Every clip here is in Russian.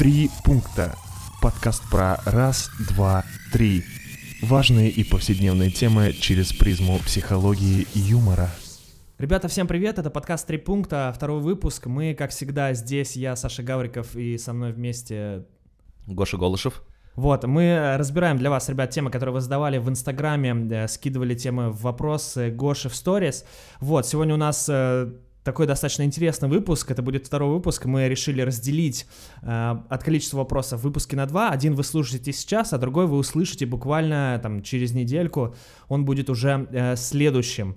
Три пункта. Подкаст про раз, два, три. Важные и повседневные темы через призму психологии и юмора. Ребята, всем привет, это подкаст «Три пункта», второй выпуск. Мы, как всегда, здесь, я, Саша Гавриков, и со мной вместе... Гоша Голышев. Вот, мы разбираем для вас, ребят, темы, которые вы задавали в Инстаграме, э, скидывали темы в вопросы Гоши в сторис. Вот, сегодня у нас э, такой достаточно интересный выпуск. Это будет второй выпуск. Мы решили разделить э, от количества вопросов выпуски на два. Один вы слушаете сейчас, а другой вы услышите буквально там через недельку. Он будет уже э, следующим.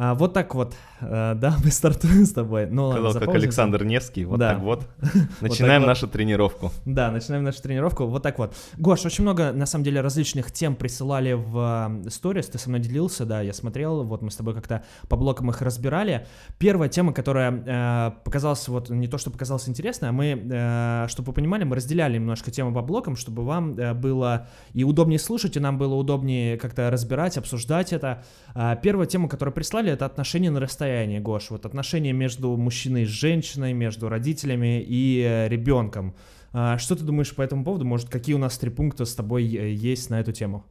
А, вот так вот, а, да, мы стартуем с тобой. Ну, Сказал, как Александр Невский, вот да. так вот. Начинаем вот нашу тренировку. Да, начинаем нашу тренировку, вот так вот. Гош, очень много, на самом деле, различных тем присылали в сторис, ты со мной делился, да, я смотрел, вот мы с тобой как-то по блокам их разбирали. Первая тема, которая э, показалась, вот не то, что показалась интересной, а мы, э, чтобы вы понимали, мы разделяли немножко тему по блокам, чтобы вам э, было и удобнее слушать, и нам было удобнее как-то разбирать, обсуждать это. Э, первая тема, которую прислали, деле это отношения на расстоянии, Гош. Вот отношения между мужчиной и женщиной, между родителями и э, ребенком. А, что ты думаешь по этому поводу? Может, какие у нас три пункта с тобой э, есть на эту тему?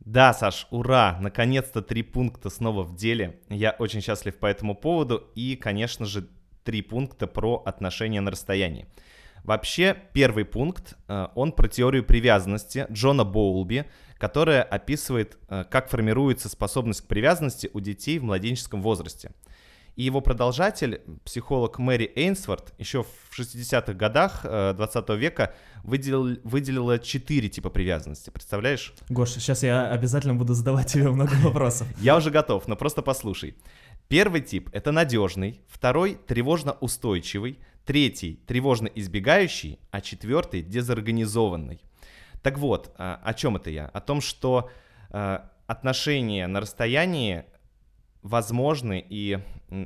Да, Саш, ура! Наконец-то три пункта снова в деле. Я очень счастлив по этому поводу. И, конечно же, три пункта про отношения на расстоянии. Вообще, первый пункт, э, он про теорию привязанности Джона Боулби, которая описывает, э, как формируется способность к привязанности у детей в младенческом возрасте. И его продолжатель, психолог Мэри Эйнсворт, еще в 60-х годах 20 э, века выделил, выделила четыре типа привязанности. Представляешь? Гоша, сейчас я обязательно буду задавать тебе много вопросов. Я уже готов, но просто послушай. Первый тип — это надежный, второй — тревожно-устойчивый, третий — тревожно-избегающий, а четвертый — дезорганизованный. Так вот, а, о чем это я? О том, что а, отношения на расстоянии возможны и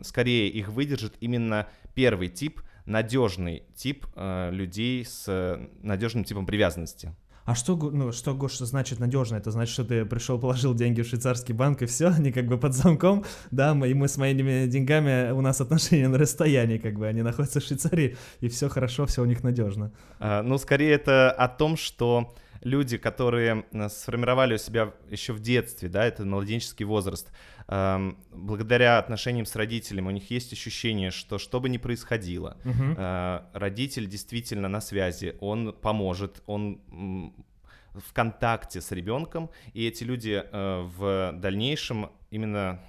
скорее их выдержит именно первый тип, надежный тип а, людей с надежным типом привязанности. А что, ну, что, Гош, значит надежно? Это значит, что ты пришел, положил деньги в швейцарский банк, и все, они как бы под замком, да, и мы с моими деньгами, у нас отношения на расстоянии, как бы, они находятся в Швейцарии, и все хорошо, все у них надежно. А, ну, скорее это о том, что люди, которые э, сформировали у себя еще в детстве, да, это младенческий возраст, эм, благодаря отношениям с родителями у них есть ощущение, что что бы ни происходило, угу. родитель действительно на связи, он поможет, он в контакте с ребенком, и эти люди э, в дальнейшем именно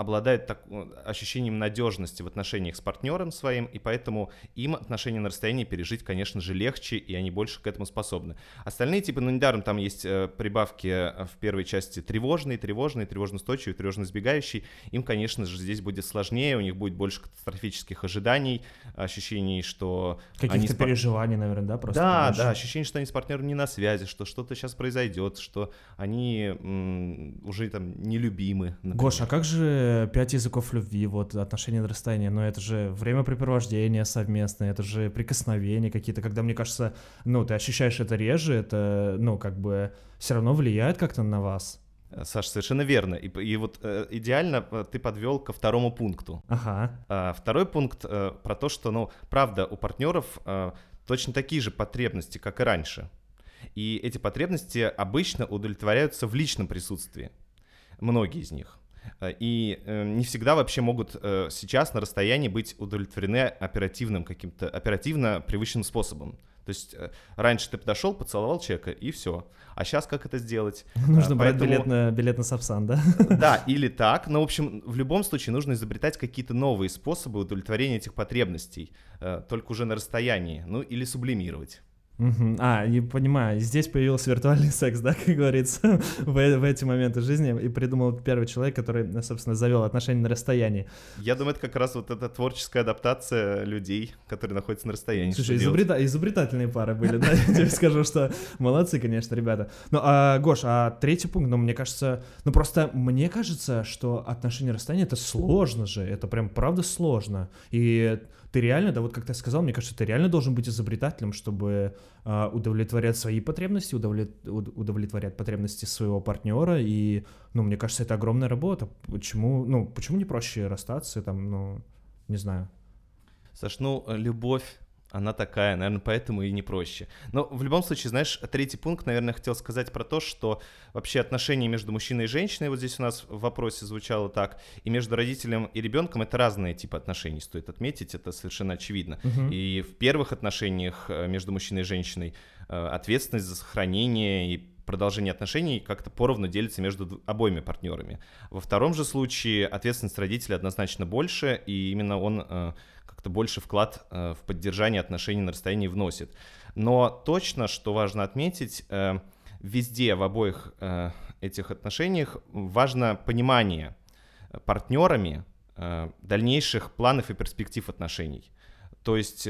обладают так, ощущением надежности в отношениях с партнером своим, и поэтому им отношения на расстоянии пережить, конечно же, легче, и они больше к этому способны. Остальные типы, ну, недаром там есть э, прибавки э, в первой части тревожный, тревожный, тревожно-устойчивый, тревожно-избегающий. Им, конечно же, здесь будет сложнее, у них будет больше катастрофических ожиданий, ощущений, что... Каких-то переживаний, наверное, да? Просто да, больше. да, ощущение, что они с партнером не на связи, что что-то сейчас произойдет, что они м- уже там нелюбимы. Например. Гоша, а как же пять языков любви, вот отношения на расстоянии, но это же времяпрепровождение совместное, это же прикосновения какие-то, когда, мне кажется, ну, ты ощущаешь это реже, это, ну, как бы все равно влияет как-то на вас. Саш, совершенно верно. И, и вот э, идеально э, ты подвел ко второму пункту. Ага. А, второй пункт э, про то, что, ну, правда, у партнеров э, точно такие же потребности, как и раньше. И эти потребности обычно удовлетворяются в личном присутствии. Многие из них. Э, и э, не всегда вообще могут э, сейчас на расстоянии быть удовлетворены оперативным каким-то оперативно привычным способом. То есть раньше ты подошел, поцеловал человека и все. А сейчас как это сделать? Нужно Поэтому... брать билет на, билет на Сапсан, да? Да, или так. Но, в общем, в любом случае нужно изобретать какие-то новые способы удовлетворения этих потребностей, только уже на расстоянии, ну или сублимировать. Угу. А, и понимаю, здесь появился виртуальный секс, да, как говорится, в, в эти моменты жизни, и придумал первый человек, который, собственно, завел отношения на расстоянии. Я думаю, это как раз вот эта творческая адаптация людей, которые находятся на расстоянии. Слушай, изобрета... изобретательные пары были, да, я тебе скажу, что молодцы, конечно, ребята. Ну, а, Гош, а третий пункт, ну, мне кажется, ну, просто мне кажется, что отношения на расстоянии — это сложно же, это прям правда сложно, и ты реально, да, вот как ты сказал, мне кажется, ты реально должен быть изобретателем, чтобы э, удовлетворять свои потребности, удовлет, удовлетворять потребности своего партнера, и, ну, мне кажется, это огромная работа. Почему, ну, почему не проще расстаться, там, ну, не знаю. Саш, ну, любовь она такая, наверное, поэтому и не проще. Но в любом случае, знаешь, третий пункт, наверное, хотел сказать про то, что вообще отношения между мужчиной и женщиной, вот здесь у нас в вопросе звучало так, и между родителем и ребенком это разные типы отношений, стоит отметить, это совершенно очевидно. Мгм. И в первых отношениях э, между мужчиной и женщиной э, ответственность за сохранение и продолжение отношений как-то поровну делится между обоими партнерами. Во втором же случае ответственность родителя однозначно больше, и именно он э, как-то больше вклад э, в поддержание отношений на расстоянии вносит. Но точно, что важно отметить, э, везде, в обоих э, этих отношениях важно понимание партнерами дальнейших планов и перспектив отношений. То есть,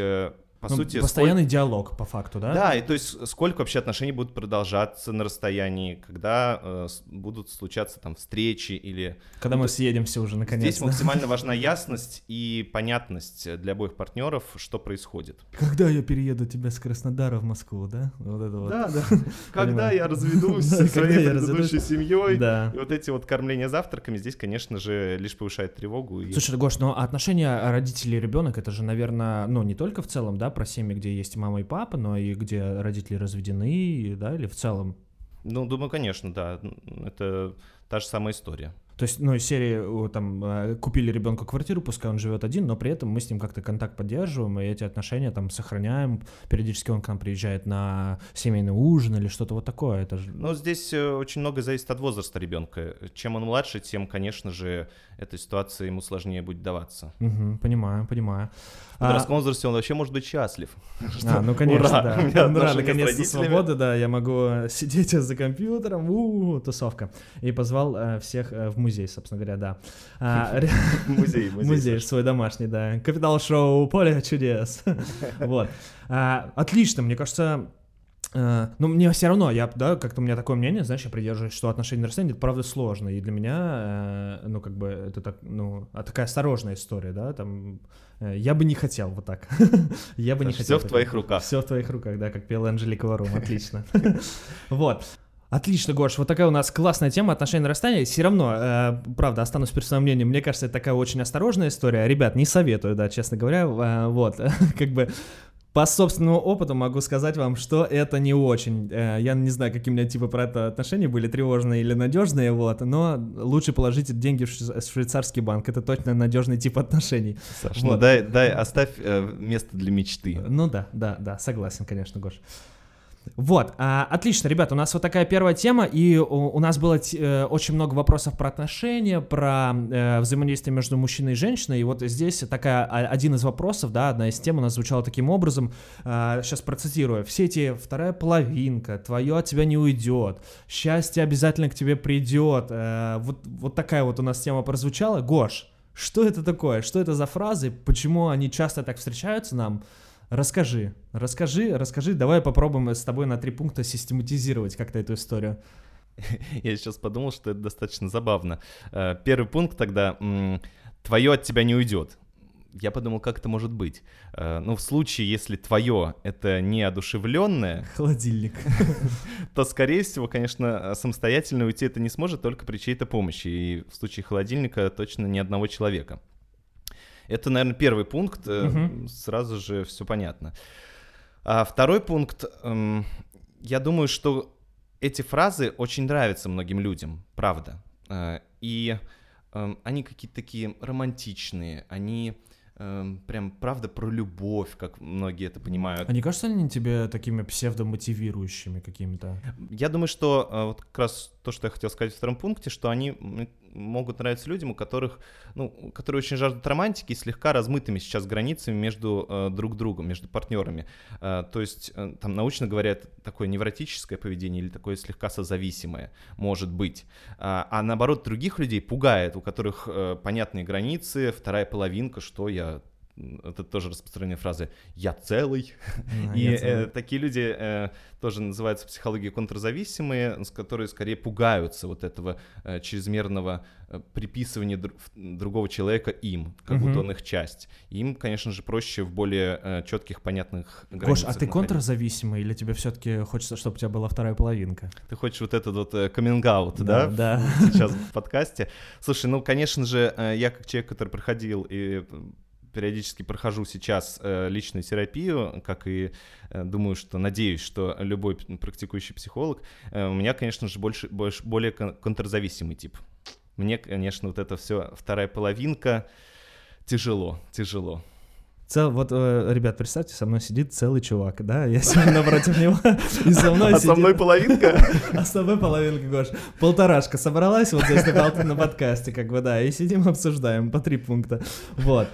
по Ну, сути, постоянный диалог, по факту, да? да, и то есть сколько вообще отношений будут продолжаться на расстоянии, когда э, будут случаться там встречи или... Когда мы съедемся уже наконец. Здесь максимально важна ясность и понятность для обоих партнеров, что происходит. Когда я перееду тебя с Краснодара в Москву, да? Вот это вот. да. Когда Понимаю. я разведусь Да, со когда своей предыдущей семьей. Да. И вот эти вот кормления завтраками здесь, конечно же, лишь повышает тревогу. Слушай, Гош, но отношения родителей и ребенок, это же, наверное, ну, не только в целом, да, про семьи, где есть мама и папа, но и где родители разведены, да, или в целом. Ну, думаю, конечно, да. Это та же самая история. То есть, ну, из серии, там, э, купили ребенку квартиру, пускай он живет один, но при этом мы с ним как-то контакт поддерживаем, и эти отношения там сохраняем. Периодически он к нам приезжает на семейный ужин или что-то вот такое. Это же... Но здесь э, очень много зависит от возраста ребенка. Чем он младше, тем, конечно же, эта ситуация ему сложнее будет даваться. Мгм, понимаю, понимаю. В подростковом возрасте он вообще может быть счастлив. А, ну конечно, Ура, да. Ну, Ура, наконец-то свобода, да, я могу сидеть за компьютером, у тусовка. И позвал э, всех э, в музей, собственно говоря, да. А, Музей, музей. Музей свой домашний, да. Капитал-шоу, поле чудес. Вот. А, Отлично, мне кажется, э, ну, мне все равно, я, да, как-то у меня такое мнение, знаешь, я придерживаюсь, что отношения на расстоянии, это правда сложно, и для меня, э, ну, как бы, это так, ну, а такая осторожная история, да, там, э, я бы не хотел вот так, я бы не хотел. в так. твоих руках. Все в твоих руках, да, как пела Анжелика Варум, отлично. Вот. Отлично, Гош, вот такая у нас классная тема отношений на расстоянии. Все равно, э, правда, останусь при своем мнении, мне кажется, это такая очень осторожная история. Ребят, не советую, да, честно говоря. Э, вот, как бы по собственному опыту могу сказать вам, что это не очень. Э, Я не знаю, какие у меня типа про это отношения были, тревожные или надежные, вот, но лучше положите деньги в швейц- в швейцарский банк. Это точно надежный тип отношений. Саш, Вот. ну дай, дай, оставь э, место для мечты. Ну да, да, да, согласен, конечно, Гош. Вот, а, отлично, ребят, у нас вот такая первая тема, и у, у нас было т- э, очень много вопросов про отношения, про э, взаимодействие между мужчиной и женщиной, и вот здесь такая а, один из вопросов, да, одна из тем у нас звучала таким образом, сейчас процитирую, все эти вторая половинка, твое от тебя не уйдет, счастье обязательно к тебе придет, э, вот, вот такая вот у нас тема прозвучала, Гош, что это такое, что это за фразы, почему они часто так встречаются нам, Расскажи, расскажи, расскажи, давай попробуем с тобой на три пункта систематизировать как-то эту историю. Я сейчас подумал, что это достаточно забавно. Э, Первый пункт тогда «твое от тебя не уйдет». Я подумал, как это может быть. Э, Ну, в случае, если твое — это неодушевленное, Холодильник. то, скорее всего, конечно, самостоятельно уйти это не сможет только при чьей-то помощи. И в случае холодильника точно ни одного человека. Это, наверное, первый пункт. Мгм. Сразу же все понятно. А второй пункт. эм, Я думаю, что эти фразы очень нравятся многим людям, правда. Э, И эм, они какие-то такие романтичные, они эм, прям, правда, про любовь, как многие это понимают. А не кажется они тебе такими псевдомотивирующими какими-то? Я думаю, что э, вот как раз то, что я хотел сказать в втором пункте, что они могут нравиться людям, у которых, ну, которые очень жаждут романтики и слегка размытыми сейчас границами между э, друг другом, между партнерами. Э, то есть, э, там научно говоря, такое невротическое поведение или такое слегка созависимое может быть. А, а наоборот, других людей пугает, у которых э, понятные границы, вторая половинка, что я это тоже распространенная фраза «я целый», А, и я э, такие люди э, тоже называются в психологии контрзависимые, с которые скорее пугаются вот этого э, чрезмерного э, приписывания дру- другого человека им, как будто он их часть. Им, конечно же, проще в более э, четких, понятных Гош, границах. а ты контрзависимый или тебе все-таки хочется, чтобы у тебя была вторая половинка? Ты хочешь вот этот вот каминг-аут, да? Да. Сейчас в подкасте. Слушай, ну, конечно же, э, я как человек, который проходил и э, периодически прохожу сейчас э, личную терапию, как и э, думаю, что надеюсь, что любой практикующий психолог, э, у меня, конечно же, больше, больше более контрзависимый тип. Мне, конечно, вот это все вторая половинка тяжело, тяжело. Цел, вот, э, ребят, представьте, со мной сидит целый чувак, да, я сегодня напротив него, и со мной А со мной половинка? А со мной половинка, Гош. Полторашка собралась вот здесь на подкасте, как бы, да, и сидим, обсуждаем по три пункта, вот.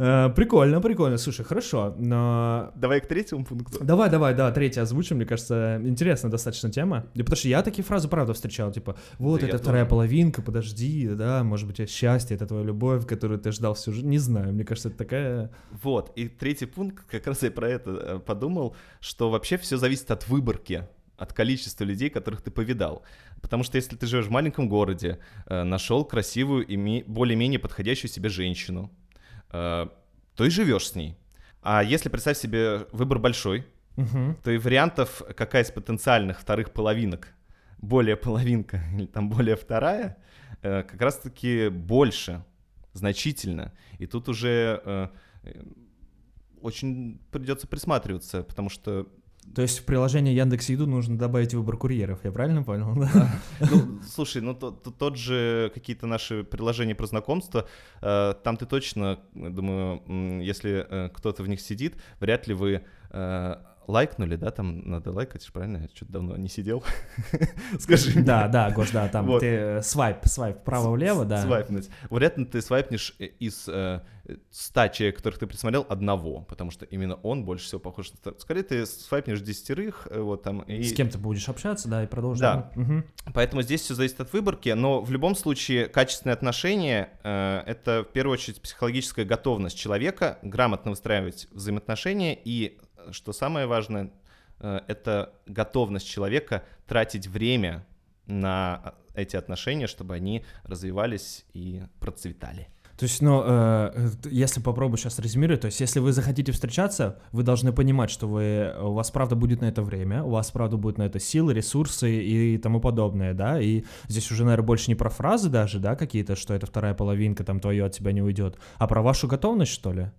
Э, прикольно, прикольно. Слушай, хорошо, но... Давай к третьему пункту. Давай, давай, да, третий озвучим. Мне кажется, интересная достаточно тема. И потому что я такие фразы, правда, встречал, типа, вот, да это вторая тоже. половинка, подожди, да, может быть, счастье, это твоя любовь, которую ты ждал всю жизнь. Не знаю, мне кажется, это такая... Вот, и третий пункт, как раз я про это э, подумал, что вообще все зависит от выборки от количества людей, которых ты повидал. Потому что если ты живешь в маленьком городе, э, нашел красивую и более-менее подходящую себе женщину, то и живешь с ней. А если представь себе выбор большой, угу. то и вариантов, какая из потенциальных вторых половинок, более половинка или там более вторая, э, как раз-таки больше, значительно. И тут уже э, очень придется присматриваться, потому что то есть в приложение Яндекс Еду нужно добавить выбор курьеров, я правильно понял? Ну, слушай, ну то, то, тот же какие-то наши приложения про знакомство, э, там ты точно, думаю, если э, кто-то в них сидит, вряд ли вы э, лайкнули, да, там надо лайкать, правильно? Я что-то давно не сидел. Скажи мне. Да, да, Гош, да, там вот. ты э, свайп, свайп вправо-влево, да. Свайпнуть. Вероятно, ты свайпнешь э, из э, 100 человек, которых ты присмотрел, одного, потому что именно он больше всего похож на... Скорее, ты свайпнешь десятерых, вот там... И... С кем ты будешь общаться, да, и продолжить. Да. Угу. Поэтому здесь все зависит от выборки, но в любом случае качественные отношения э, — это в первую очередь психологическая готовность человека грамотно выстраивать взаимоотношения и что самое важное, э, это готовность человека тратить время на эти отношения, чтобы они развивались и процветали. То есть, ну, э, если попробую сейчас резюмировать, то есть, если вы захотите встречаться, вы должны понимать, что вы, у вас правда будет на это время, у вас правда будет на это силы, ресурсы и тому подобное, да, и здесь уже, наверное, больше не про фразы даже, да, какие-то, что это вторая половинка, там, твое от тебя не уйдет, а про вашу готовность, что ли?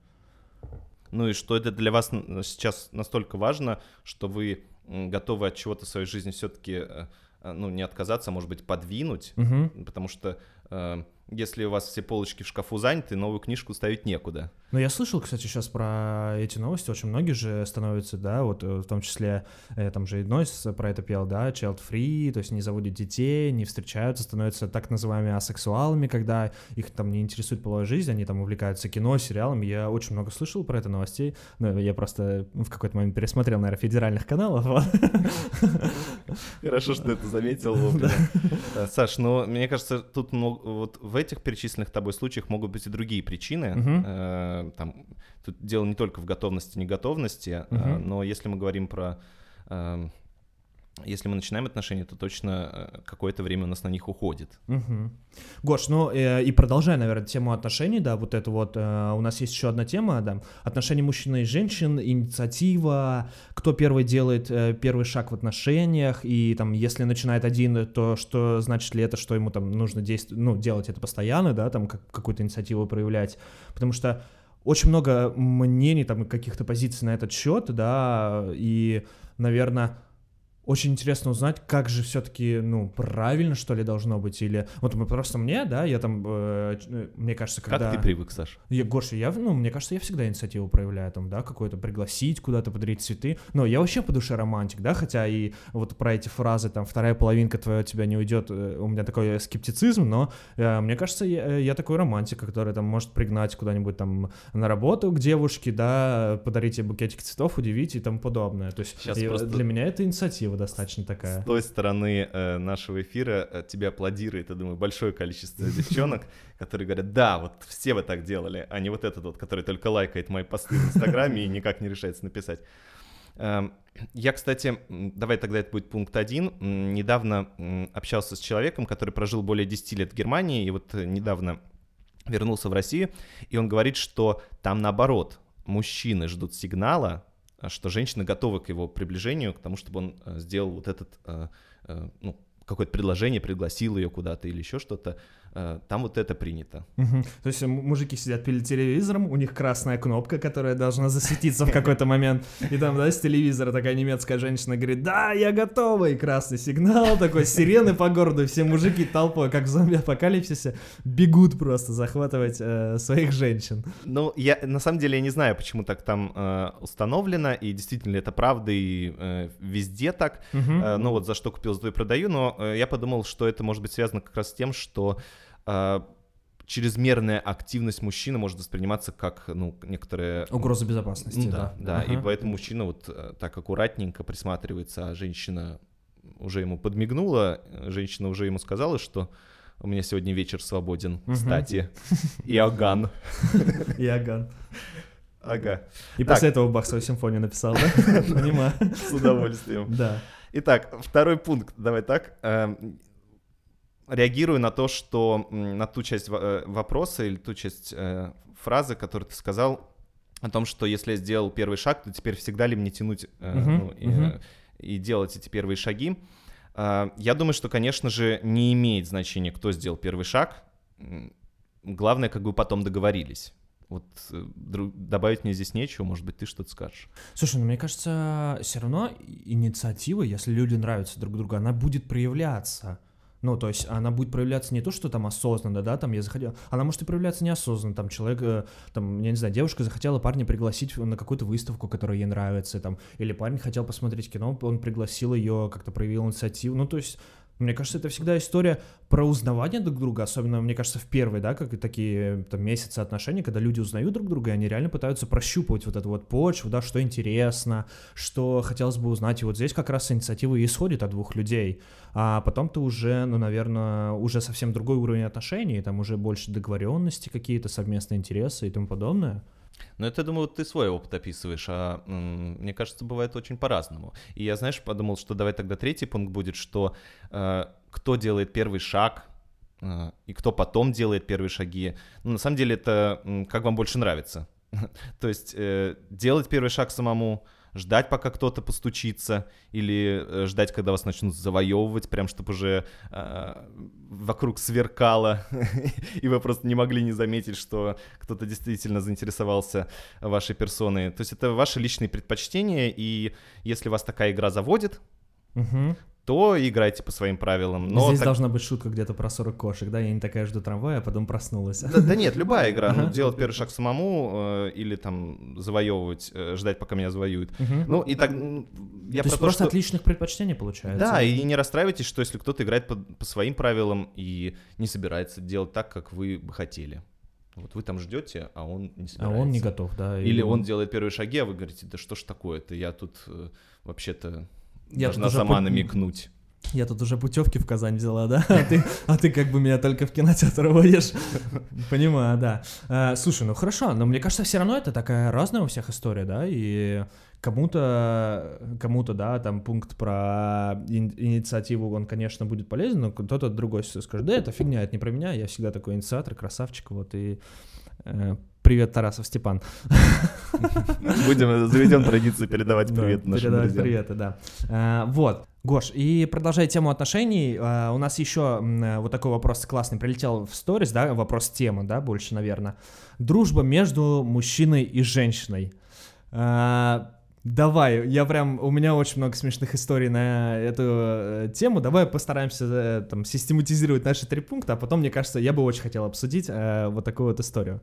Ну и что это для вас сейчас настолько важно, что вы готовы от чего-то в своей жизни все-таки, э, э, ну, не отказаться, а может быть, подвинуть, угу. потому что э, если у вас все полочки в шкафу заняты, новую книжку ставить некуда. Ну, я слышал, кстати, сейчас про эти новости, очень многие же становятся, да, вот э, в том числе, э, там же Нойс про это пел, да, child free, то есть не заводят детей, не встречаются, становятся так называемыми асексуалами, когда их там не интересует половая жизнь, они там увлекаются кино, сериалами, я очень много слышал про это новостей, но я просто в какой-то момент пересмотрел, наверное, федеральных каналов. Хорошо, что ты это заметил. Э, Саш, ну, мне кажется, тут вот в этих перечисленных тобой случаях могут быть и другие причины, там, тут дело не только в готовности, неготовности, угу. но если мы говорим про эм, если мы начинаем отношения, то точно э, какое-то время у нас на них уходит. Угу. Гош, ну э, и продолжая, наверное, тему отношений, да, вот это вот, э, у нас есть еще одна тема, да, отношения мужчины и женщин, инициатива, кто первый делает э, первый шаг в отношениях, и там, если начинает один, то что значит ли это, что ему там нужно действовать, ну, делать это постоянно, да, там как, какую-то инициативу проявлять, потому что очень много мнений, там, каких-то позиций на этот счет, да, и, наверное, очень интересно узнать, как же все-таки, ну, правильно, что ли, должно быть, или... Вот мы просто мне, да, я там, э, э мне кажется, когда... Как ты привык, Саш? Я, Гоша, я, ну, мне кажется, я всегда инициативу проявляю, там, да, какое-то пригласить куда-то, подарить цветы. Но я вообще по душе романтик, да, хотя и вот про эти фразы, там, вторая половинка твоя от тебя не уйдет, э, у меня такой скептицизм, но э, мне кажется, я, я такой романтик, который там может пригнать куда-нибудь там на работу к девушке, да, подарить ей букетик цветов, удивить и тому подобное. То есть Сейчас просто... для меня это инициатива инициатива достаточно такая. С той стороны э, нашего эфира э, тебе аплодирует, я думаю, большое количество девчонок, которые говорят, да, вот все вы так делали, а не вот этот вот, который только лайкает мои посты в Инстаграме и никак не решается написать. Эм, я, кстати, давай тогда это будет пункт один. Недавно общался с человеком, который прожил более 10 лет в Германии, и вот э, недавно вернулся в Россию, и он говорит, что там наоборот, мужчины ждут сигнала, что женщина готова к его приближению, к тому, чтобы он э, сделал вот этот, э, э, ну, какое-то предложение, пригласил ее куда-то или еще что-то, там вот это принято. То есть мужики сидят перед телевизором, у них красная кнопка, которая должна засветиться в какой-то момент, и там, да, с телевизора такая немецкая женщина говорит, да, я готова, и красный сигнал, такой сирены по городу, все мужики толпой, как в зомби-апокалипсисе, бегут просто захватывать э, своих женщин. Ну, я на самом деле я не знаю, почему так там э, установлено, и действительно это правда, и э, везде так. Э, ну вот за что купил, за то и продаю, но э, я подумал, что это может быть связано как раз с тем, что э, чрезмерная активность мужчины может восприниматься как, ну, некоторые... Угроза безопасности, Ну да. да, да, и Ага. поэтому мужчина вот э, так аккуратненько присматривается, а женщина уже ему подмигнула, женщина уже ему сказала, что у меня сегодня вечер свободен, Мгм. кстати, Иоганн. Иоганн. Ага, И Так. после этого Бах свою симфонию написал, да? Понимаю. с удовольствием. Да. Итак, второй пункт, давай так. Реагирую на то, что на ту часть э, вопроса или ту часть э, фразы, которую ты сказал, о том, что если я сделал первый шаг, то теперь всегда ли мне тянуть э, Мгм, ну, и, мгм. э, и делать эти первые шаги. Э, Я думаю, что, конечно же, не имеет значения, кто сделал первый шаг. Главное, как бы потом договорились. Вот добавить мне здесь нечего, может быть, ты что-то скажешь. Слушай, ну мне кажется, все равно инициатива, если люди нравятся друг другу, она будет проявляться. Ну, то есть она будет проявляться не то, что там осознанно, да, там я захотел, она может и проявляться неосознанно, там человек, э, там, я не знаю, девушка захотела парня пригласить на какую-то выставку, которая ей нравится, там, или парень хотел посмотреть кино, он пригласил ее, как-то проявил инициативу, ну, то есть мне кажется, это всегда история про узнавание друг друга, особенно, мне кажется, в первые, да, как и такие там, месяцы отношений, когда люди узнают друг друга, и они реально пытаются прощупывать вот эту вот почву, да, что интересно, что хотелось бы узнать. И вот здесь как раз инициатива и исходит от двух людей. А потом ты уже, ну, наверное, уже совсем другой уровень отношений, там уже больше договоренности какие-то, совместные интересы и тому подобное. Ну, это, думаю, ты свой опыт описываешь, а мне кажется, бывает очень по-разному. И я, знаешь, подумал, что давай тогда третий пункт будет, что э, кто делает первый шаг, э, и кто потом делает первые шаги. Ну, на самом деле, это как вам больше нравится. То есть э, делать первый шаг самому, ждать, пока кто-то постучится, или э, ждать, когда вас начнут завоевывать, прям чтобы уже э, вокруг сверкало, и вы просто не могли не заметить, что кто-то действительно заинтересовался вашей персоной. То есть это ваши личные предпочтения, и если вас такая игра заводит, Мгм. То играйте по своим правилам. Но Здесь так- должна быть шутка где-то про 40 кошек, да? Я не такая жду трамвая, а потом проснулась. Да, да нет, любая игра. Ну, делать первый шаг самому э, или там завоевывать, э, ждать, пока меня завоюют. Мгм. Ну и так... Я То есть то, просто что- от личных предпочтений получается. Да, и не расстраивайтесь, что если кто-то играет по, по своим правилам и не собирается делать так, как вы бы хотели. Вот вы там ждете, а он не А собирается. он не готов, да. и- Или он делает первые шаги, а вы говорите, да что ж такое-то, я тут э, вообще-то Я должна сама пу- намекнуть. Я тут уже путевки в Казань взяла, да? А ты, а ты как бы меня только в кинотеатр водишь. Понимаю, да. А, слушай, ну хорошо, но мне кажется, все равно это такая разная у всех история, да, и кому-то, кому-то, да, там пункт про ин- инициативу, он, конечно, будет полезен, но кто-то другой скажет, да, это фигня, это не про меня, я всегда такой инициатор, красавчик, вот, и привет, Тарасов Степан. Будем, заведем традицию передавать Да, привет нашим передавать друзьям. приветы, да. А, вот. Гош, и продолжая тему отношений, а, у нас еще э, вот такой вопрос классный прилетел в сторис, да, вопрос темы, да, больше, наверное. Дружба между мужчиной и женщиной. А, Давай, я прям, у меня очень много смешных историй на эту э, тему. Давай постараемся э, там систематизировать наши три пункта, а потом, мне кажется, я бы очень хотел обсудить э, вот такую вот историю.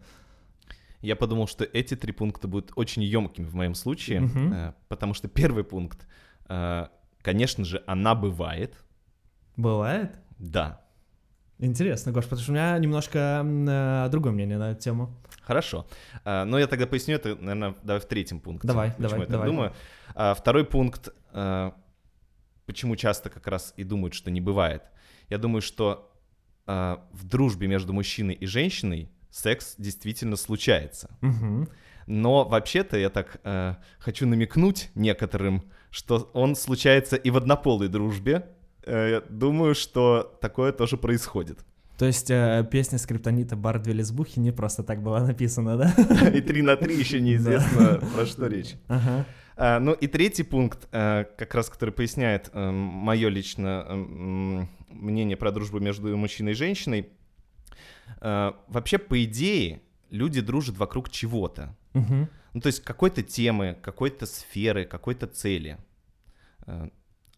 Я подумал, что эти три пункта будут очень емкими в моем случае, Мгм. э, потому что первый пункт, э, конечно же, она бывает, Бывает? да. Интересно, Гош, потому что у меня немножко э, другое мнение на эту тему. Хорошо. А, Но я тогда поясню это, наверное, давай в третьем пункте. Давай, почему давай, я так давай. думаю. А, Второй пункт, а, почему часто как раз и думают, что не бывает. Я думаю, что а, в дружбе между мужчиной и женщиной секс действительно случается. Мгм. Но вообще-то я так э, хочу намекнуть некоторым, что он случается и в однополой дружбе. Э, думаю, что такое тоже происходит. То есть э, песня скриптонита Бардви Лесбухи не просто так была написана, да? И три на три еще неизвестно, про что речь. Ага. А, ну и третий пункт, э, как раз который поясняет мое личное мнение про дружбу между мужчиной и женщиной, э, вообще, по идее, люди дружат вокруг чего-то. Мгм. Ну, то есть какой-то темы, какой-то сферы, какой-то цели. Э,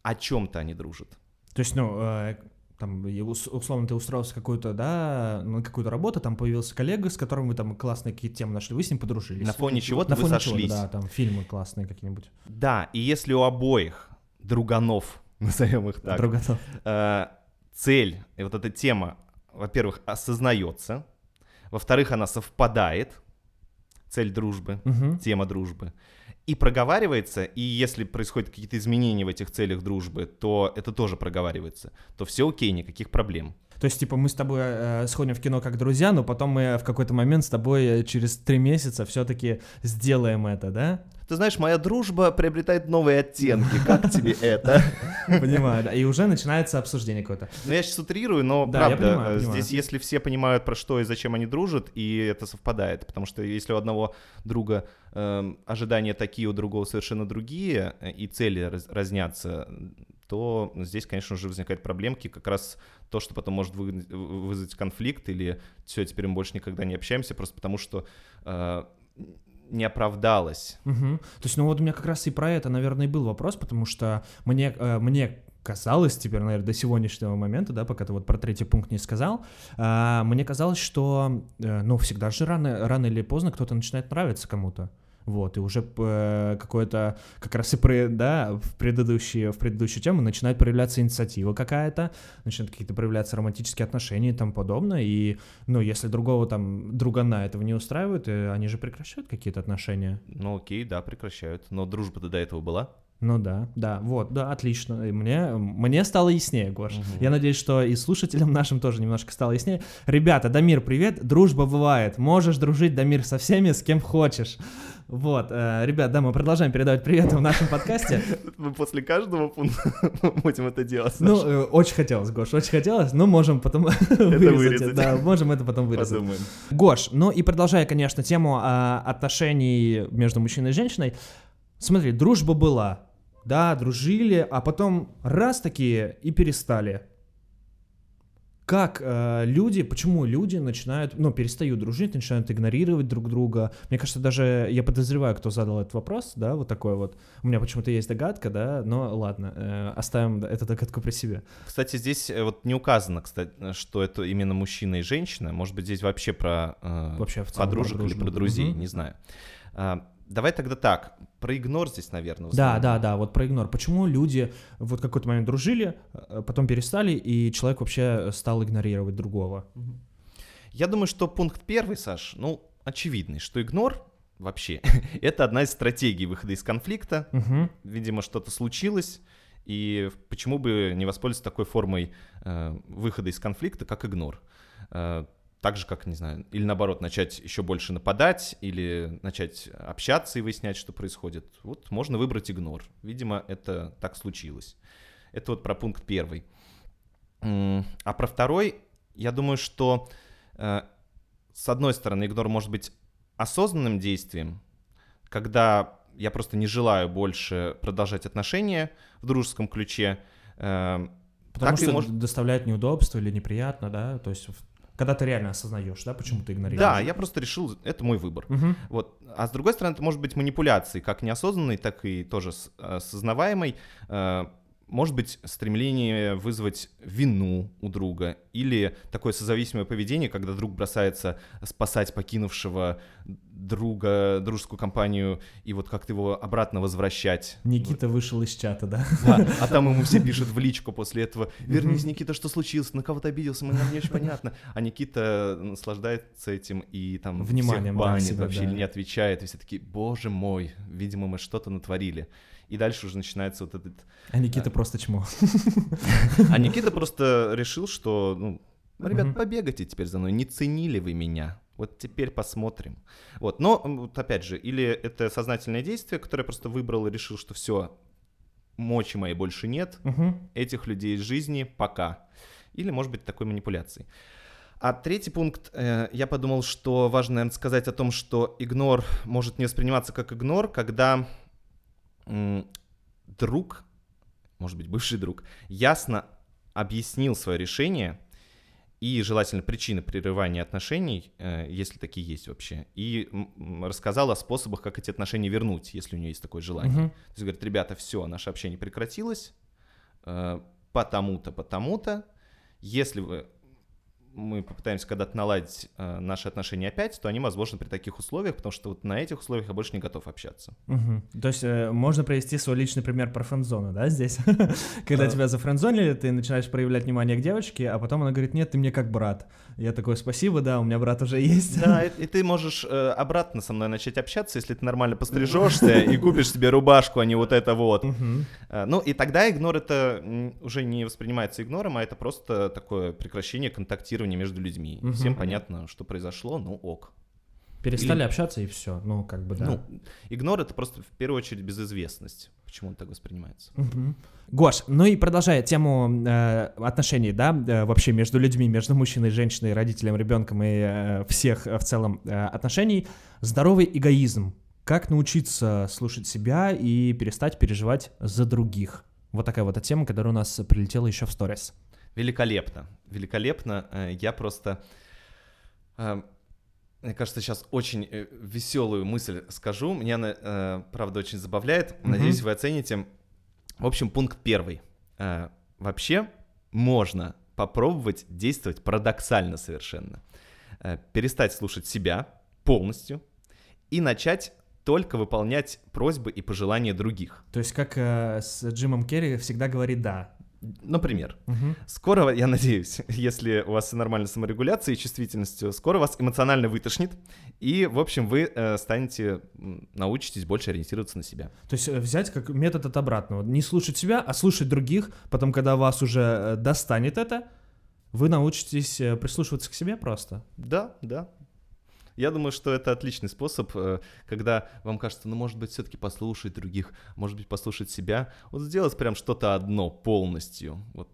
о чем-то они дружат. То есть, ну, э, там, условно, ты устроился какую-то, да, на какую-то работу, там появился коллега, с которым вы там классные какие-то темы нашли, вы с ним подружились. На фоне чего-то На фоне сошлись. да, там фильмы классные какие-нибудь. Да, и если у обоих друганов, назовем их так, Друготов. э, цель и вот эта тема, во-первых, осознается, во-вторых, она совпадает, цель дружбы, Мгм. тема дружбы, и проговаривается, и если происходят какие-то изменения в этих целях дружбы, то это тоже проговаривается, то все окей, никаких проблем. То есть, типа, мы с тобой э, сходим в кино как друзья, но потом мы в какой-то момент с тобой через три месяца все-таки сделаем это, да? Ты знаешь, моя дружба приобретает новые оттенки, как тебе это? Понимаю, да. И уже начинается обсуждение какое-то. Ну, я сейчас утрирую, но Да, я правда, понимаю, э, понимаю. здесь, если все понимают, про что и зачем они дружат, и это совпадает, потому что если у одного друга эм, ожидания такие, у другого совершенно другие, э, и цели раз- разнятся, то здесь, конечно же, возникают проблемки, как раз то, что потом может вы- вызвать конфликт, или все, теперь мы больше никогда не общаемся, просто потому что э, не оправдалось. Мгм. То есть, ну вот у меня как раз и про это, наверное, и был вопрос, потому что мне, э, мне казалось теперь, наверное, до сегодняшнего момента, да, пока ты вот про третий пункт не сказал, а, мне казалось, что, э, ну, всегда же рано, рано или поздно кто-то начинает нравиться кому-то. Вот, и уже э, какое-то, как раз и про, да, в предыдущие, в предыдущую тему начинает проявляться инициатива какая-то, начинают какие-то проявляться романтические отношения и тому подобное, и, ну, если другого там, другана этого не устраивает, э, они же прекращают какие-то отношения. Ну окей, да, прекращают. Но дружба-то до этого была. Ну да, да, вот, да, отлично. И мне, мне стало яснее, Гош. Мгм. Я надеюсь, что и слушателям нашим тоже немножко стало яснее. Ребята, Дамир, привет. Дружба бывает. Можешь дружить, Дамир, со всеми, с кем хочешь. Вот, э, ребят, да, мы продолжаем передавать приветы в нашем подкасте. Мы после каждого пункта будем это делать. Ну, Саша. э, очень хотелось, Гош, очень хотелось, но можем потом вырезать. вырезать. Да, можем это потом вырезать. Подумаем. Гош, ну и продолжая, конечно, тему а, отношений между мужчиной и женщиной, смотри, дружба была, да, дружили, а потом раз такие и перестали. Как э, люди, почему люди начинают, ну, перестают дружить, начинают игнорировать друг друга? Мне кажется, даже я подозреваю, кто задал этот вопрос, да, вот такой вот. У меня почему-то есть догадка, да, но ладно, э, оставим эту догадку при себе. Кстати, здесь э, вот не указано, кстати, что это именно мужчина и женщина. Может быть, здесь вообще про э, Вообще в целом подружек про или про друзей, Мгм. не знаю. А, давай тогда так, про игнор здесь, наверное. Да, да, да, вот про игнор. Почему люди вот какой-то момент дружили, э, потом перестали, и человек вообще стал игнорировать другого? Я думаю, что пункт первый, Саш, ну, очевидный, что игнор вообще это одна из стратегий выхода из конфликта. Мгм. Видимо, что-то случилось, и почему бы не воспользоваться такой формой э, выхода из конфликта, как игнор. Э, так же, как, не знаю, или наоборот, начать еще больше нападать, или начать общаться и выяснять, что происходит. Вот можно выбрать игнор. Видимо, это так случилось. Это вот про пункт первый. А про второй, я думаю, что э, с одной стороны, игнор может быть осознанным действием, когда я просто не желаю больше продолжать отношения в дружеском ключе. э, Потому так что может- доставляет неудобство или неприятно, да? То есть, когда ты реально осознаешь, да, почему ты игнорируешь. Да, я просто решил, это мой выбор. Мгм. Вот. А с другой стороны, это может быть манипуляцией, как неосознанной, так и тоже с- осознаваемой. Э, Может быть стремление вызвать вину у друга или такое созависимое поведение, когда друг бросается спасать покинувшего друга, дружескую компанию и вот как-то его обратно возвращать. Никита вышел из чата, да? Да, а там ему все пишут в личку после этого. Вернись, Никита, что случилось? На кого ты обиделся? Мы нам не очень понятно. А Никита наслаждается этим и там Вниманием, всех да, банит себя, вообще да. или не отвечает. И все такие, боже мой, видимо, мы что-то натворили. И дальше уже начинается вот этот... А Никита просто чмо. А Никита просто решил, что, ну, ребят, побегайте теперь за мной, не ценили вы меня. Вот теперь посмотрим. Вот, но вот опять же, или это сознательное действие, которое я просто выбрал и решил, что все, мочи моей больше нет, Мгм. этих людей из жизни пока. Или, может быть, такой манипуляции. А третий пункт, э, я подумал, что важно, наверное, сказать о том, что игнор может не восприниматься как игнор, когда м, друг, может быть, бывший друг, ясно объяснил свое решение и желательно причины прерывания отношений, э, если такие есть вообще, и м, рассказал о способах, как эти отношения вернуть, если у нее есть такое желание. Мгм. То есть говорит, ребята, все, наше общение прекратилось, э, потому-то, потому-то. Если вы мы попытаемся когда-то наладить э, наши отношения опять, то они возможны при таких условиях, потому что вот на этих условиях я больше не готов общаться. Мгм. То есть э, можно привести свой личный пример про френдзону, да, здесь? Когда Да. тебя зафрендзонили, ты начинаешь проявлять внимание к девочке, а потом она говорит, нет, ты мне как брат. Я такой, спасибо, да, у меня брат уже есть. Да, и, ты можешь э, обратно со мной начать общаться, если ты нормально пострижешься и купишь себе рубашку, а не вот это вот. Э, Ну и тогда игнор это уже не воспринимается игнором, а это просто такое прекращение контактирования между людьми. Мгм. Всем понятно, что произошло, ну ок. Перестали Или- общаться и все, ну как бы да. Ну, игнор это просто в первую очередь безызвестность. Почему он так воспринимается? Мгм. Гош, ну и продолжая тему э, отношений, да, э, вообще между людьми, между мужчиной, женщиной, родителем, ребенком и э, всех э, в целом э, отношений, здоровый эгоизм. Как научиться слушать себя и перестать переживать за других? Вот такая вот тема, которая у нас прилетела еще в сторис. Великолепно. Великолепно. Э, Я просто... э, Мне кажется, сейчас очень э, веселую мысль скажу. Меня она, правда, очень забавляет. Надеюсь, вы оцените. В общем, пункт первый. Вообще можно попробовать действовать парадоксально совершенно. Перестать слушать себя полностью и начать только выполнять просьбы и пожелания других. То есть как э, с Джимом Керри всегда говорит «да». Например, Мгм. Скоро, я надеюсь, если у вас все нормально с саморегуляцией и чувствительностью, скоро вас эмоционально вытошнит, и, в общем, вы э, станете, научитесь больше ориентироваться на себя. То есть э, взять как метод от обратного. Не слушать себя, а слушать других. Потом, когда вас уже э, достанет это, вы научитесь э, прислушиваться к себе просто. Да, да. Я думаю, что это отличный способ, э, когда вам кажется, ну, может быть, все-таки послушать других, может быть, послушать себя, вот сделать прям что-то одно полностью, вот,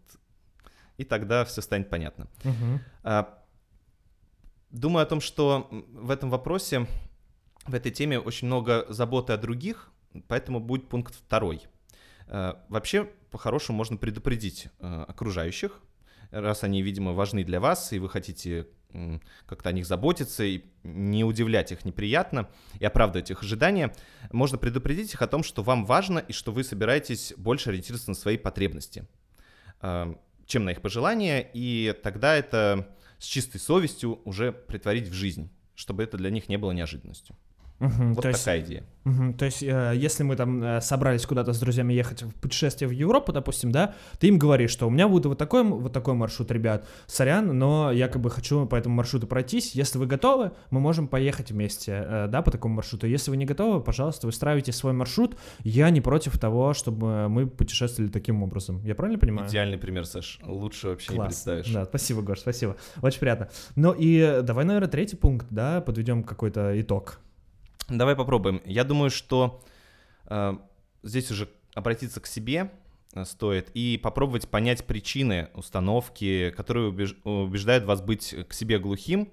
и тогда все станет понятно. А, Думаю о том, что в этом вопросе, в этой теме очень много заботы о других, поэтому будет пункт второй. Э, Вообще, по-хорошему, можно предупредить э, окружающих, раз они, видимо, важны для вас, и вы хотите как-то о них заботиться и не удивлять их неприятно и оправдывать их ожидания, можно предупредить их о том, что вам важно и что вы собираетесь больше ориентироваться на свои потребности, э, чем на их пожелания, и тогда это с чистой совестью уже притворить в жизнь, чтобы это для них не было неожиданностью. Мгм, Вот то есть, такая идея. мгм, то есть, э, если мы там э, собрались куда-то с друзьями ехать в путешествие в Европу, допустим, да, ты им говоришь, что у меня будет вот такой, вот такой маршрут, ребят, сорян, но я как бы хочу по этому маршруту пройтись. Если вы готовы, мы можем поехать вместе, э, да, по такому маршруту. Если вы не готовы, пожалуйста, выстраивайте свой маршрут. Я не против того, чтобы мы путешествовали таким образом. Я правильно понимаю? Идеальный пример, Саш. Лучше вообще не Класс. представишь. Да, спасибо, Гош, спасибо. Очень приятно. Ну и давай, наверное, третий пункт, да, подведем какой-то итог. Давай попробуем. Я думаю, что э, здесь уже обратиться к себе э, стоит и попробовать понять причины установки, которые убеж- убеждают вас быть к себе глухим,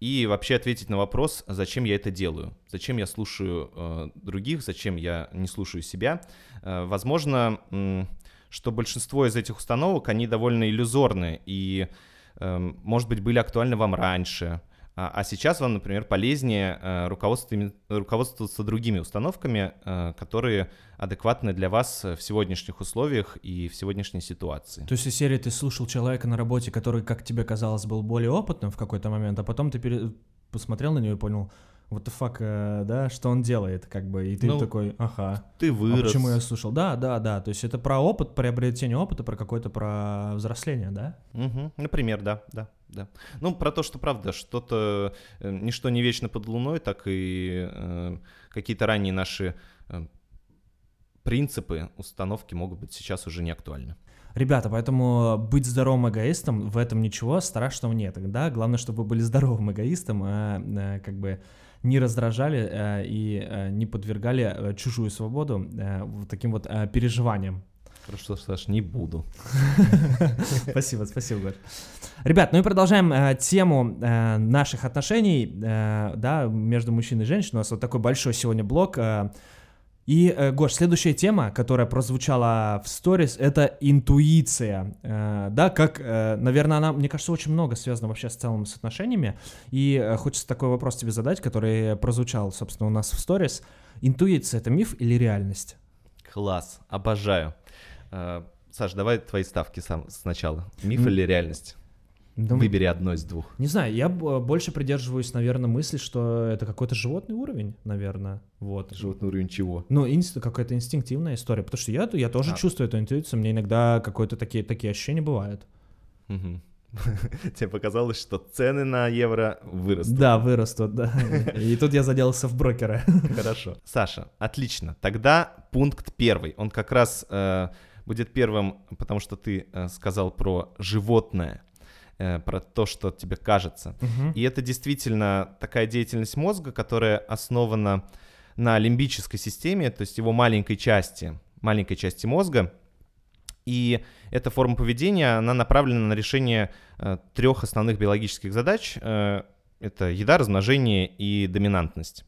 и вообще ответить на вопрос, зачем я это делаю, зачем я слушаю э, других, зачем я не слушаю себя. Э, возможно, что большинство из этих установок, они довольно иллюзорны и, эм, может быть, были актуальны вам раньше, а, а сейчас вам, например, полезнее э, руководствоваться другими установками, э, которые адекватны для вас в сегодняшних условиях и в сегодняшней ситуации. То есть из серии ты слушал человека на работе, который, как тебе казалось, был более опытным в какой-то момент, а потом ты пере- посмотрел на него и понял, what the fuck, э, да, что он делает, как бы, и ты Ну, такой, ага. Ты А вырос. почему я слушал? Да, да, да. То есть это про опыт, приобретение опыта, про какое-то про взросление, да? Мгм. Например, да, да, да. Ну, про то, что правда, что-то, э, ничто не вечно под луной, так и э, какие-то ранние наши э, принципы, установки могут быть сейчас уже не актуальны. Ребята, поэтому быть здоровым эгоистом, в этом ничего страшного нет, да? Главное, чтобы вы были здоровым эгоистом, а э, как бы не раздражали э, и э, не подвергали э, чужую свободу э, вот таким вот э, переживаниям. Хорошо, Саш, не буду. Спасибо, спасибо, Гош. Ребят, ну и продолжаем э, тему э, наших отношений, э, да, между мужчиной и женщиной. У нас вот такой большой сегодня блок. э, И, э, Гош, следующая тема, которая прозвучала в сторис, это интуиция. Э, да, как, э, наверное, она, мне кажется, очень много связана вообще с целым с отношениями. И э, хочется такой вопрос тебе задать, который прозвучал, собственно, у нас в сторис. Интуиция — это миф или реальность? Класс, обожаю. Э, Саш, давай твои ставки сам сначала. Миф или реальность? Да, Выбери одно из двух. Не знаю, я б- больше придерживаюсь, наверное, мысли, что это какой-то животный уровень, наверное. Вот. Животный уровень чего? Ну, инст- какая-то инстинктивная история, потому что я, я тоже А. чувствую эту интуицию, мне иногда какое-то такие, такие ощущения бывают. Тебе показалось, что цены на евро вырастут. Да, вырастут, да. И тут я заделался в брокера. Хорошо. Саша, отлично. Тогда пункт первый. Он как раз э, будет первым, потому что ты э, сказал про животное, э, про то, что тебе кажется. Мгм. И это действительно такая деятельность мозга, которая основана на лимбической системе, то есть его маленькой части, маленькой части мозга. И эта форма поведения, она направлена на решение э, трех основных биологических задач. Э, это еда, размножение и доминантность.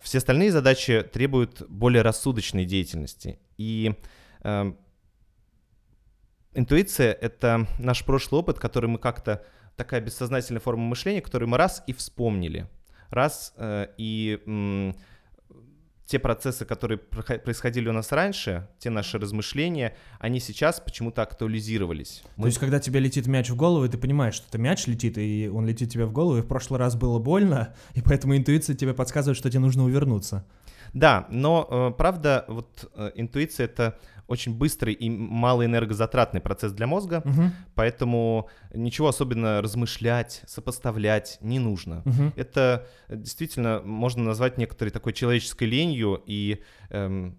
Все остальные задачи требуют более рассудочной деятельности. И э, интуиция — это наш прошлый опыт, который мы как-то такая бессознательная форма мышления, которую мы раз и вспомнили, раз э, и м, те процессы, которые происходили у нас раньше, те наши размышления, они сейчас почему-то актуализировались. То есть, когда тебе летит мяч в голову, ты понимаешь, что это мяч летит, и он летит тебе в голову, и в прошлый раз было больно, и поэтому интуиция тебе подсказывает, что тебе нужно увернуться. Да, но э, правда, вот э, интуиция это очень быстрый и малоэнергозатратный процесс для мозга, Мгм, поэтому ничего особенно размышлять, сопоставлять не нужно. мгм. Это э, действительно можно назвать некоторой такой человеческой ленью, и эм,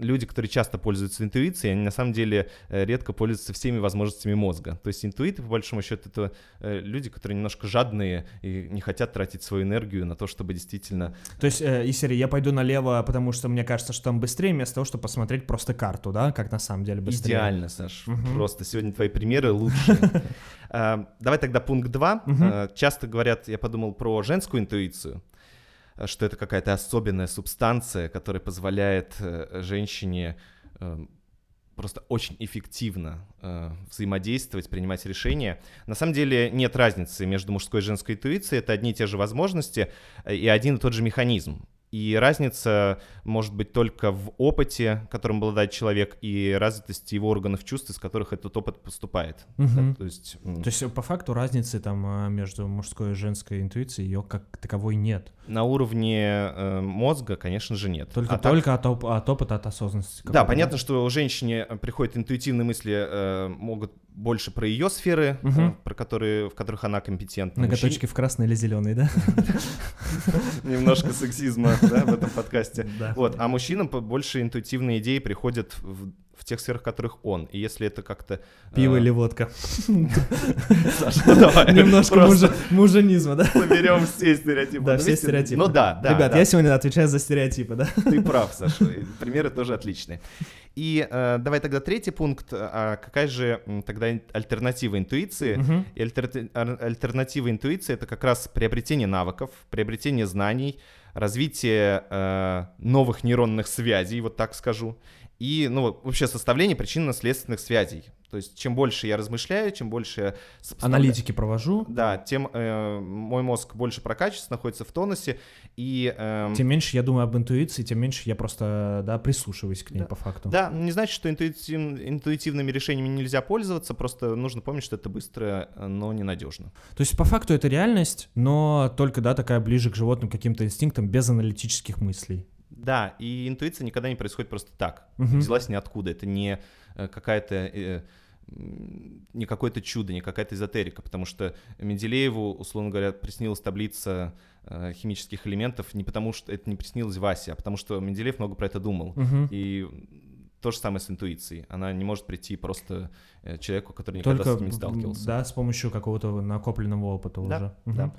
люди, которые часто пользуются интуицией, они на самом деле э, редко пользуются всеми возможностями мозга. То есть интуиты, по большому счету, это э, люди, которые немножко жадные и не хотят тратить свою энергию на то, чтобы действительно... То есть, э, из серии «я пойду налево, потому что мне кажется, что там быстрее», вместо того, чтобы посмотреть просто карту, да, как на самом деле быстрее. Идеально, Саш. Мгм. Просто сегодня твои примеры лучшие. А, Давай тогда пункт 2. Мгм. Часто говорят, я подумал про женскую интуицию, что это какая-то особенная субстанция, которая позволяет э, женщине э, просто очень эффективно э, взаимодействовать, принимать решения. На самом деле нет разницы между мужской и женской интуицией, это одни и те же возможности э, и один и тот же механизм. И разница может быть только в опыте, которым обладает человек, и развитости его органов чувств, из которых этот опыт поступает. Мгм. Да, то есть, То есть, э, по факту, разницы там а, между мужской и женской интуицией, ее как таковой нет. на уровне э, мозга, конечно же, нет. Только, А так- только от, оп- от опыта, от осознанности. Да, понятно, что у женщине э, приходят интуитивные мысли, э, могут больше про ее сферы, э, Мгм. про которые, в которых она компетентна. Ноготочки в красной или зеленый, да? Немножко сексизма да, в этом подкасте. Вот, а мужчинам больше интуитивные идеи приходят в, в тех сферах, в которых он. И если это как-то... э, Пиво или водка. Саша, ну давай. Немножко муженизма, да? Соберем все стереотипы. Да, на все стереотипы. Ну да, да. Ребят, я сегодня отвечаю за стереотипы, да? Ты прав, Саша. Примеры тоже отличные. И э, давай тогда третий пункт. А какая же тогда альтернатива интуиции? Мгм. И альтер- альтернатива интуиции это как раз приобретение навыков, приобретение знаний, развитие э, новых нейронных связей, вот так скажу, и ну, вообще составление причинно-следственных связей. То есть чем больше я размышляю, чем больше я Аналитики провожу, Да, тем э, мой мозг больше прокачивается, находится в тонусе, и эм, тем меньше я думаю об интуиции, тем меньше я просто, да, прислушиваюсь к ней Да. по факту. Да, не значит, что интуитив- интуитивными решениями нельзя пользоваться, просто нужно помнить, что это быстро, э, но ненадежно. То есть по факту это реальность, но только, да, такая ближе к животным каким-то инстинктам, без аналитических мыслей. Да, и интуиция никогда не происходит просто так. Мгм. Взялась ниоткуда. Это не э, какая-то э, не какое-то чудо, не какая-то эзотерика, потому что Менделееву, условно говоря, приснилась таблица э, химических элементов не потому, что это не приснилось Васе, а потому что Менделеев много про это думал. Мгм. И то же самое с интуицией. Она не может прийти просто э, человеку, который никогда Только, с этим не сталкивался. да, с помощью какого-то накопленного опыта Да, уже. Да.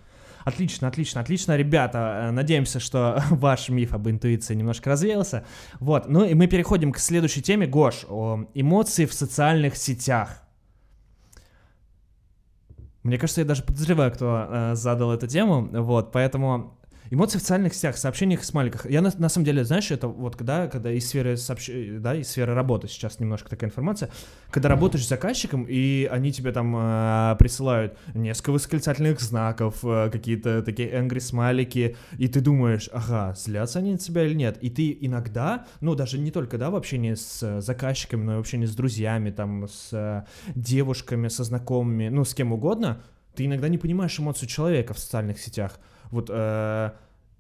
Отлично, отлично, отлично, ребята. э, Надеемся, что ваш миф об интуиции немножко развеялся. Вот, ну и мы переходим к следующей теме. Гош, о эмоции в социальных сетях. Мне кажется, я даже подозреваю, кто э, задал эту тему. Вот, поэтому Эмоции в социальных сетях, сообщениях, смайликах. Я на, на самом деле, знаешь, это вот когда, когда из сферы сообщ... да, из сферы работы сейчас немножко такая информация, когда работаешь с заказчиком, и они тебе там э, присылают несколько восклицательных знаков, э, какие-то такие angry смайлики, и ты думаешь, ага, злятся они на тебя или нет. И ты иногда, ну даже не только, да, в общении с заказчиками, но и в общении с друзьями, там, с э, девушками, со знакомыми, ну, с кем угодно, ты иногда не понимаешь эмоцию человека в социальных сетях. Вот э,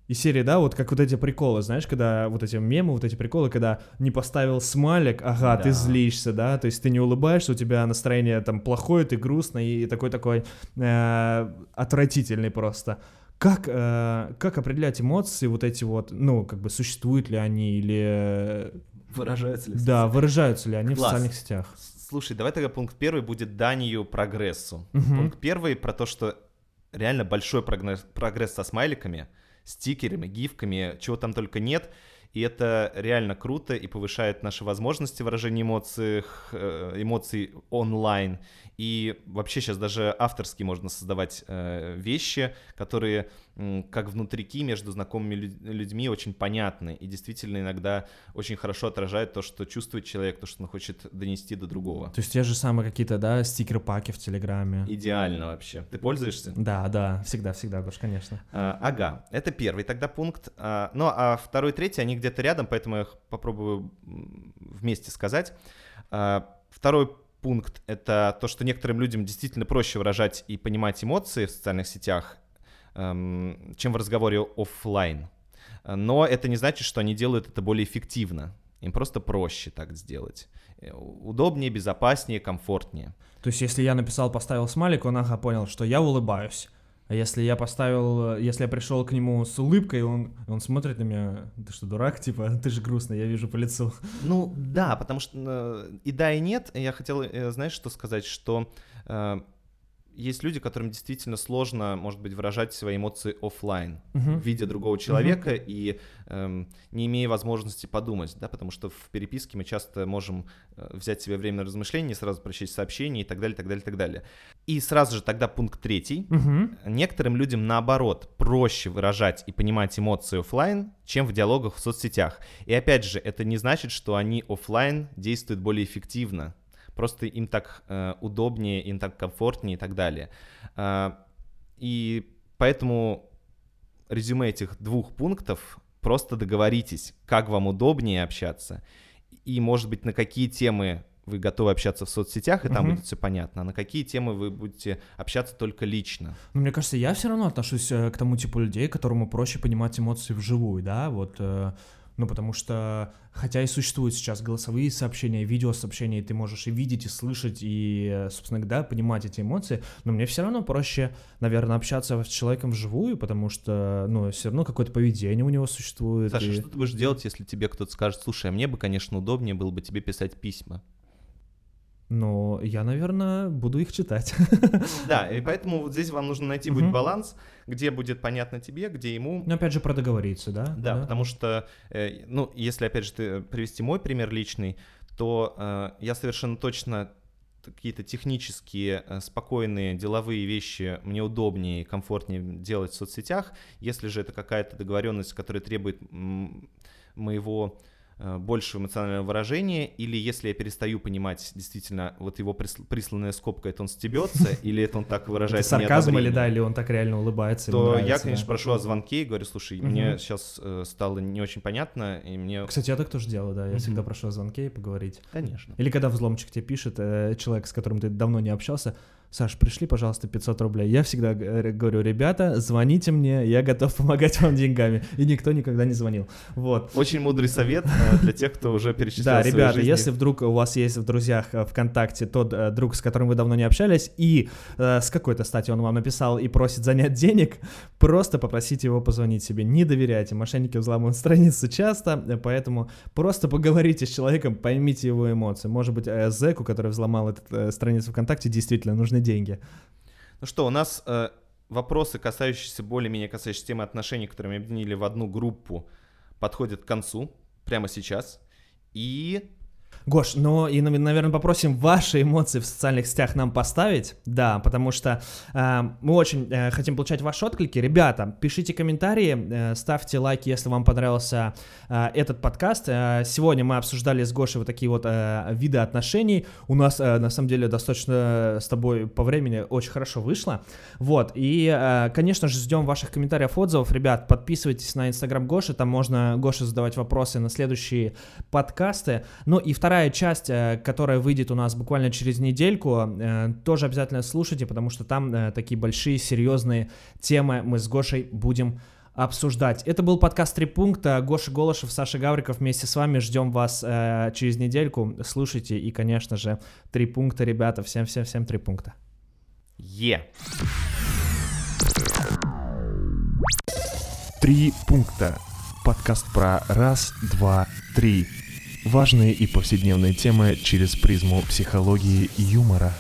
из серии, да, вот как вот эти приколы, знаешь, когда вот эти мемы, вот эти приколы, когда не поставил смайлик, ага, Да. ты злишься, да, то есть ты не улыбаешься, у тебя настроение там плохое, ты грустный и такой-такой э, отвратительный просто. Как, э, как определять эмоции вот эти вот, ну, как бы существуют ли они или, э, Выражается ли? да, выражаются ли они в Класс. социальных сетях? Слушай, давай тогда пункт первый будет данью прогрессу. Мгм. Пункт первый про то, что реально большой прогресс, прогресс со смайликами, стикерами, гифками, чего там только нет. И это реально круто и повышает наши возможности выражения эмоций, э, эмоций онлайн. И вообще сейчас даже авторски можно создавать э, вещи, которые как внутрики между знакомыми лю- людьми очень понятны. И действительно иногда очень хорошо отражают то, что чувствует человек, то, что он хочет донести до другого. То есть те же самые какие-то, да, стикеры-паки в Телеграме. Идеально вообще. Ты пользуешься? Да, да, всегда, всегда, Гош, конечно. А, ага, это первый тогда пункт. А, ну, а второй, третий, они где-то рядом, поэтому я их попробую вместе сказать. А, второй пункт — это то, что некоторым людям действительно проще выражать и понимать эмоции в социальных сетях, чем в разговоре оффлайн. А, Но это не значит, что они делают это более эффективно. Им просто проще так сделать. Э, Удобнее, безопаснее, комфортнее. То есть если я написал, поставил смайлик, он, ага, понял, что я улыбаюсь. А если я поставил, если я пришел к нему с улыбкой, он, он смотрит на меня, ты что, дурак, типа, ты же грустный, я вижу по лицу. Ну да, потому что э, и да, и нет. Я хотел, э, знаешь, что сказать, что э, есть люди, которым действительно сложно, может быть, выражать свои эмоции оффлайн, Мгм. видя другого человека и эм, не имея возможности подумать, да, потому что в переписке мы часто можем э, взять себе время на размышление, сразу прочесть сообщение и так далее, так далее, так далее. И сразу же тогда пункт третий. Мгм. Некоторым людям, наоборот, проще выражать и понимать эмоции оффлайн, чем в диалогах в соцсетях. И опять же, это не значит, что они оффлайн действуют более эффективно. Просто им так э, удобнее, им так комфортнее и так далее. А, и поэтому резюме этих двух пунктов просто договоритесь, как вам удобнее общаться, и, может быть, на какие темы вы готовы общаться в соцсетях, и там Мгм. будет все понятно, а на какие темы вы будете общаться только лично. Но мне кажется, я все равно отношусь э, к тому типу людей, которому проще понимать эмоции вживую, да, вот, э, ну, потому что, хотя и существуют сейчас голосовые сообщения, видеосообщения, и ты можешь и видеть, и слышать, и, э, собственно, да, понимать эти эмоции, но мне все равно проще, наверное, общаться с человеком вживую, потому что, ну, все равно какое-то поведение у него существует. Саша, и- что ты будешь делать, если тебе кто-то скажет, слушай, а мне бы, конечно, удобнее было бы тебе писать письма? Но я, наверное, буду их читать. Да, и поэтому вот здесь вам нужно найти будет баланс, где будет понятно тебе, где ему. Но опять же, про договориться, да? Да, потому что, э, ну, если, опять же, ты привести мой пример личный, то э, я совершенно точно какие-то технические, э, спокойные деловые вещи мне удобнее и комфортнее делать в соцсетях. Если же это какая-то договоренность, которая требует моего э, большего эмоционального выражения, или если я перестаю понимать действительно вот его присл- присланная скобка, это он стебется, или это он так Это выражает сарказм или да, или он так реально улыбается, то я, конечно, прошу о звонке и говорю, слушай, мне сейчас э, стало не очень понятно, и мне... Кстати, я так тоже делаю, да. Я всегда прошу о звонке и поговорить. Конечно. Или когда взломчик тебе пишет, э, человек, с которым ты давно не общался, Саш, пришли, пожалуйста, 500 рублей. Я всегда говорю, ребята, звоните мне, я готов помогать вам деньгами. И никто никогда не звонил. Вот. Очень мудрый совет э, для тех, кто уже перечислял Да, ребята, жизни. если вдруг у вас есть в друзьях э, ВКонтакте тот э, друг, с которым вы давно не общались, и э, с какой-то стати он вам написал и просит занять денег, просто попросите его позвонить себе. Не доверяйте, мошенники взламывают страницу часто, поэтому просто поговорите с человеком, поймите его эмоции. Может быть, э, зэку, который взломал эту э, страницу ВКонтакте, действительно нужны деньги. Ну что, у нас э, вопросы, касающиеся более-менее касающиеся темы отношений, которые мы объединили в одну группу, подходят к концу прямо сейчас. И Гош, ну и, наверное, попросим ваши эмоции в социальных сетях нам поставить, да, потому что э, мы очень э, хотим получать ваши отклики. Ребята, пишите комментарии, э, ставьте лайки, если вам понравился э, этот подкаст. Э, сегодня мы обсуждали с Гошей вот такие вот э, виды отношений. У нас, э, на самом деле, достаточно с тобой по времени очень хорошо вышло. Вот, и, э, конечно же, ждем ваших комментариев, отзывов. Ребят, подписывайтесь на инстаграм Гоши, там можно Гоше задавать вопросы на следующие подкасты. Ну и вторая часть, э, которая выйдет у нас буквально через недельку, э, тоже обязательно слушайте, потому что там э, такие большие, серьезные темы мы с Гошей будем обсуждать. Это был подкаст «Три пункта». Гоша Голышев, Саша Гавриков вместе с вами. Ждем вас э, через недельку. Слушайте. И, конечно же, «Три пункта», ребята. Всем-всем-всем «Три пункта». Е. «Три пункта». Подкаст про раз, два, три. Важные и повседневные темы через призму психологии и юмора.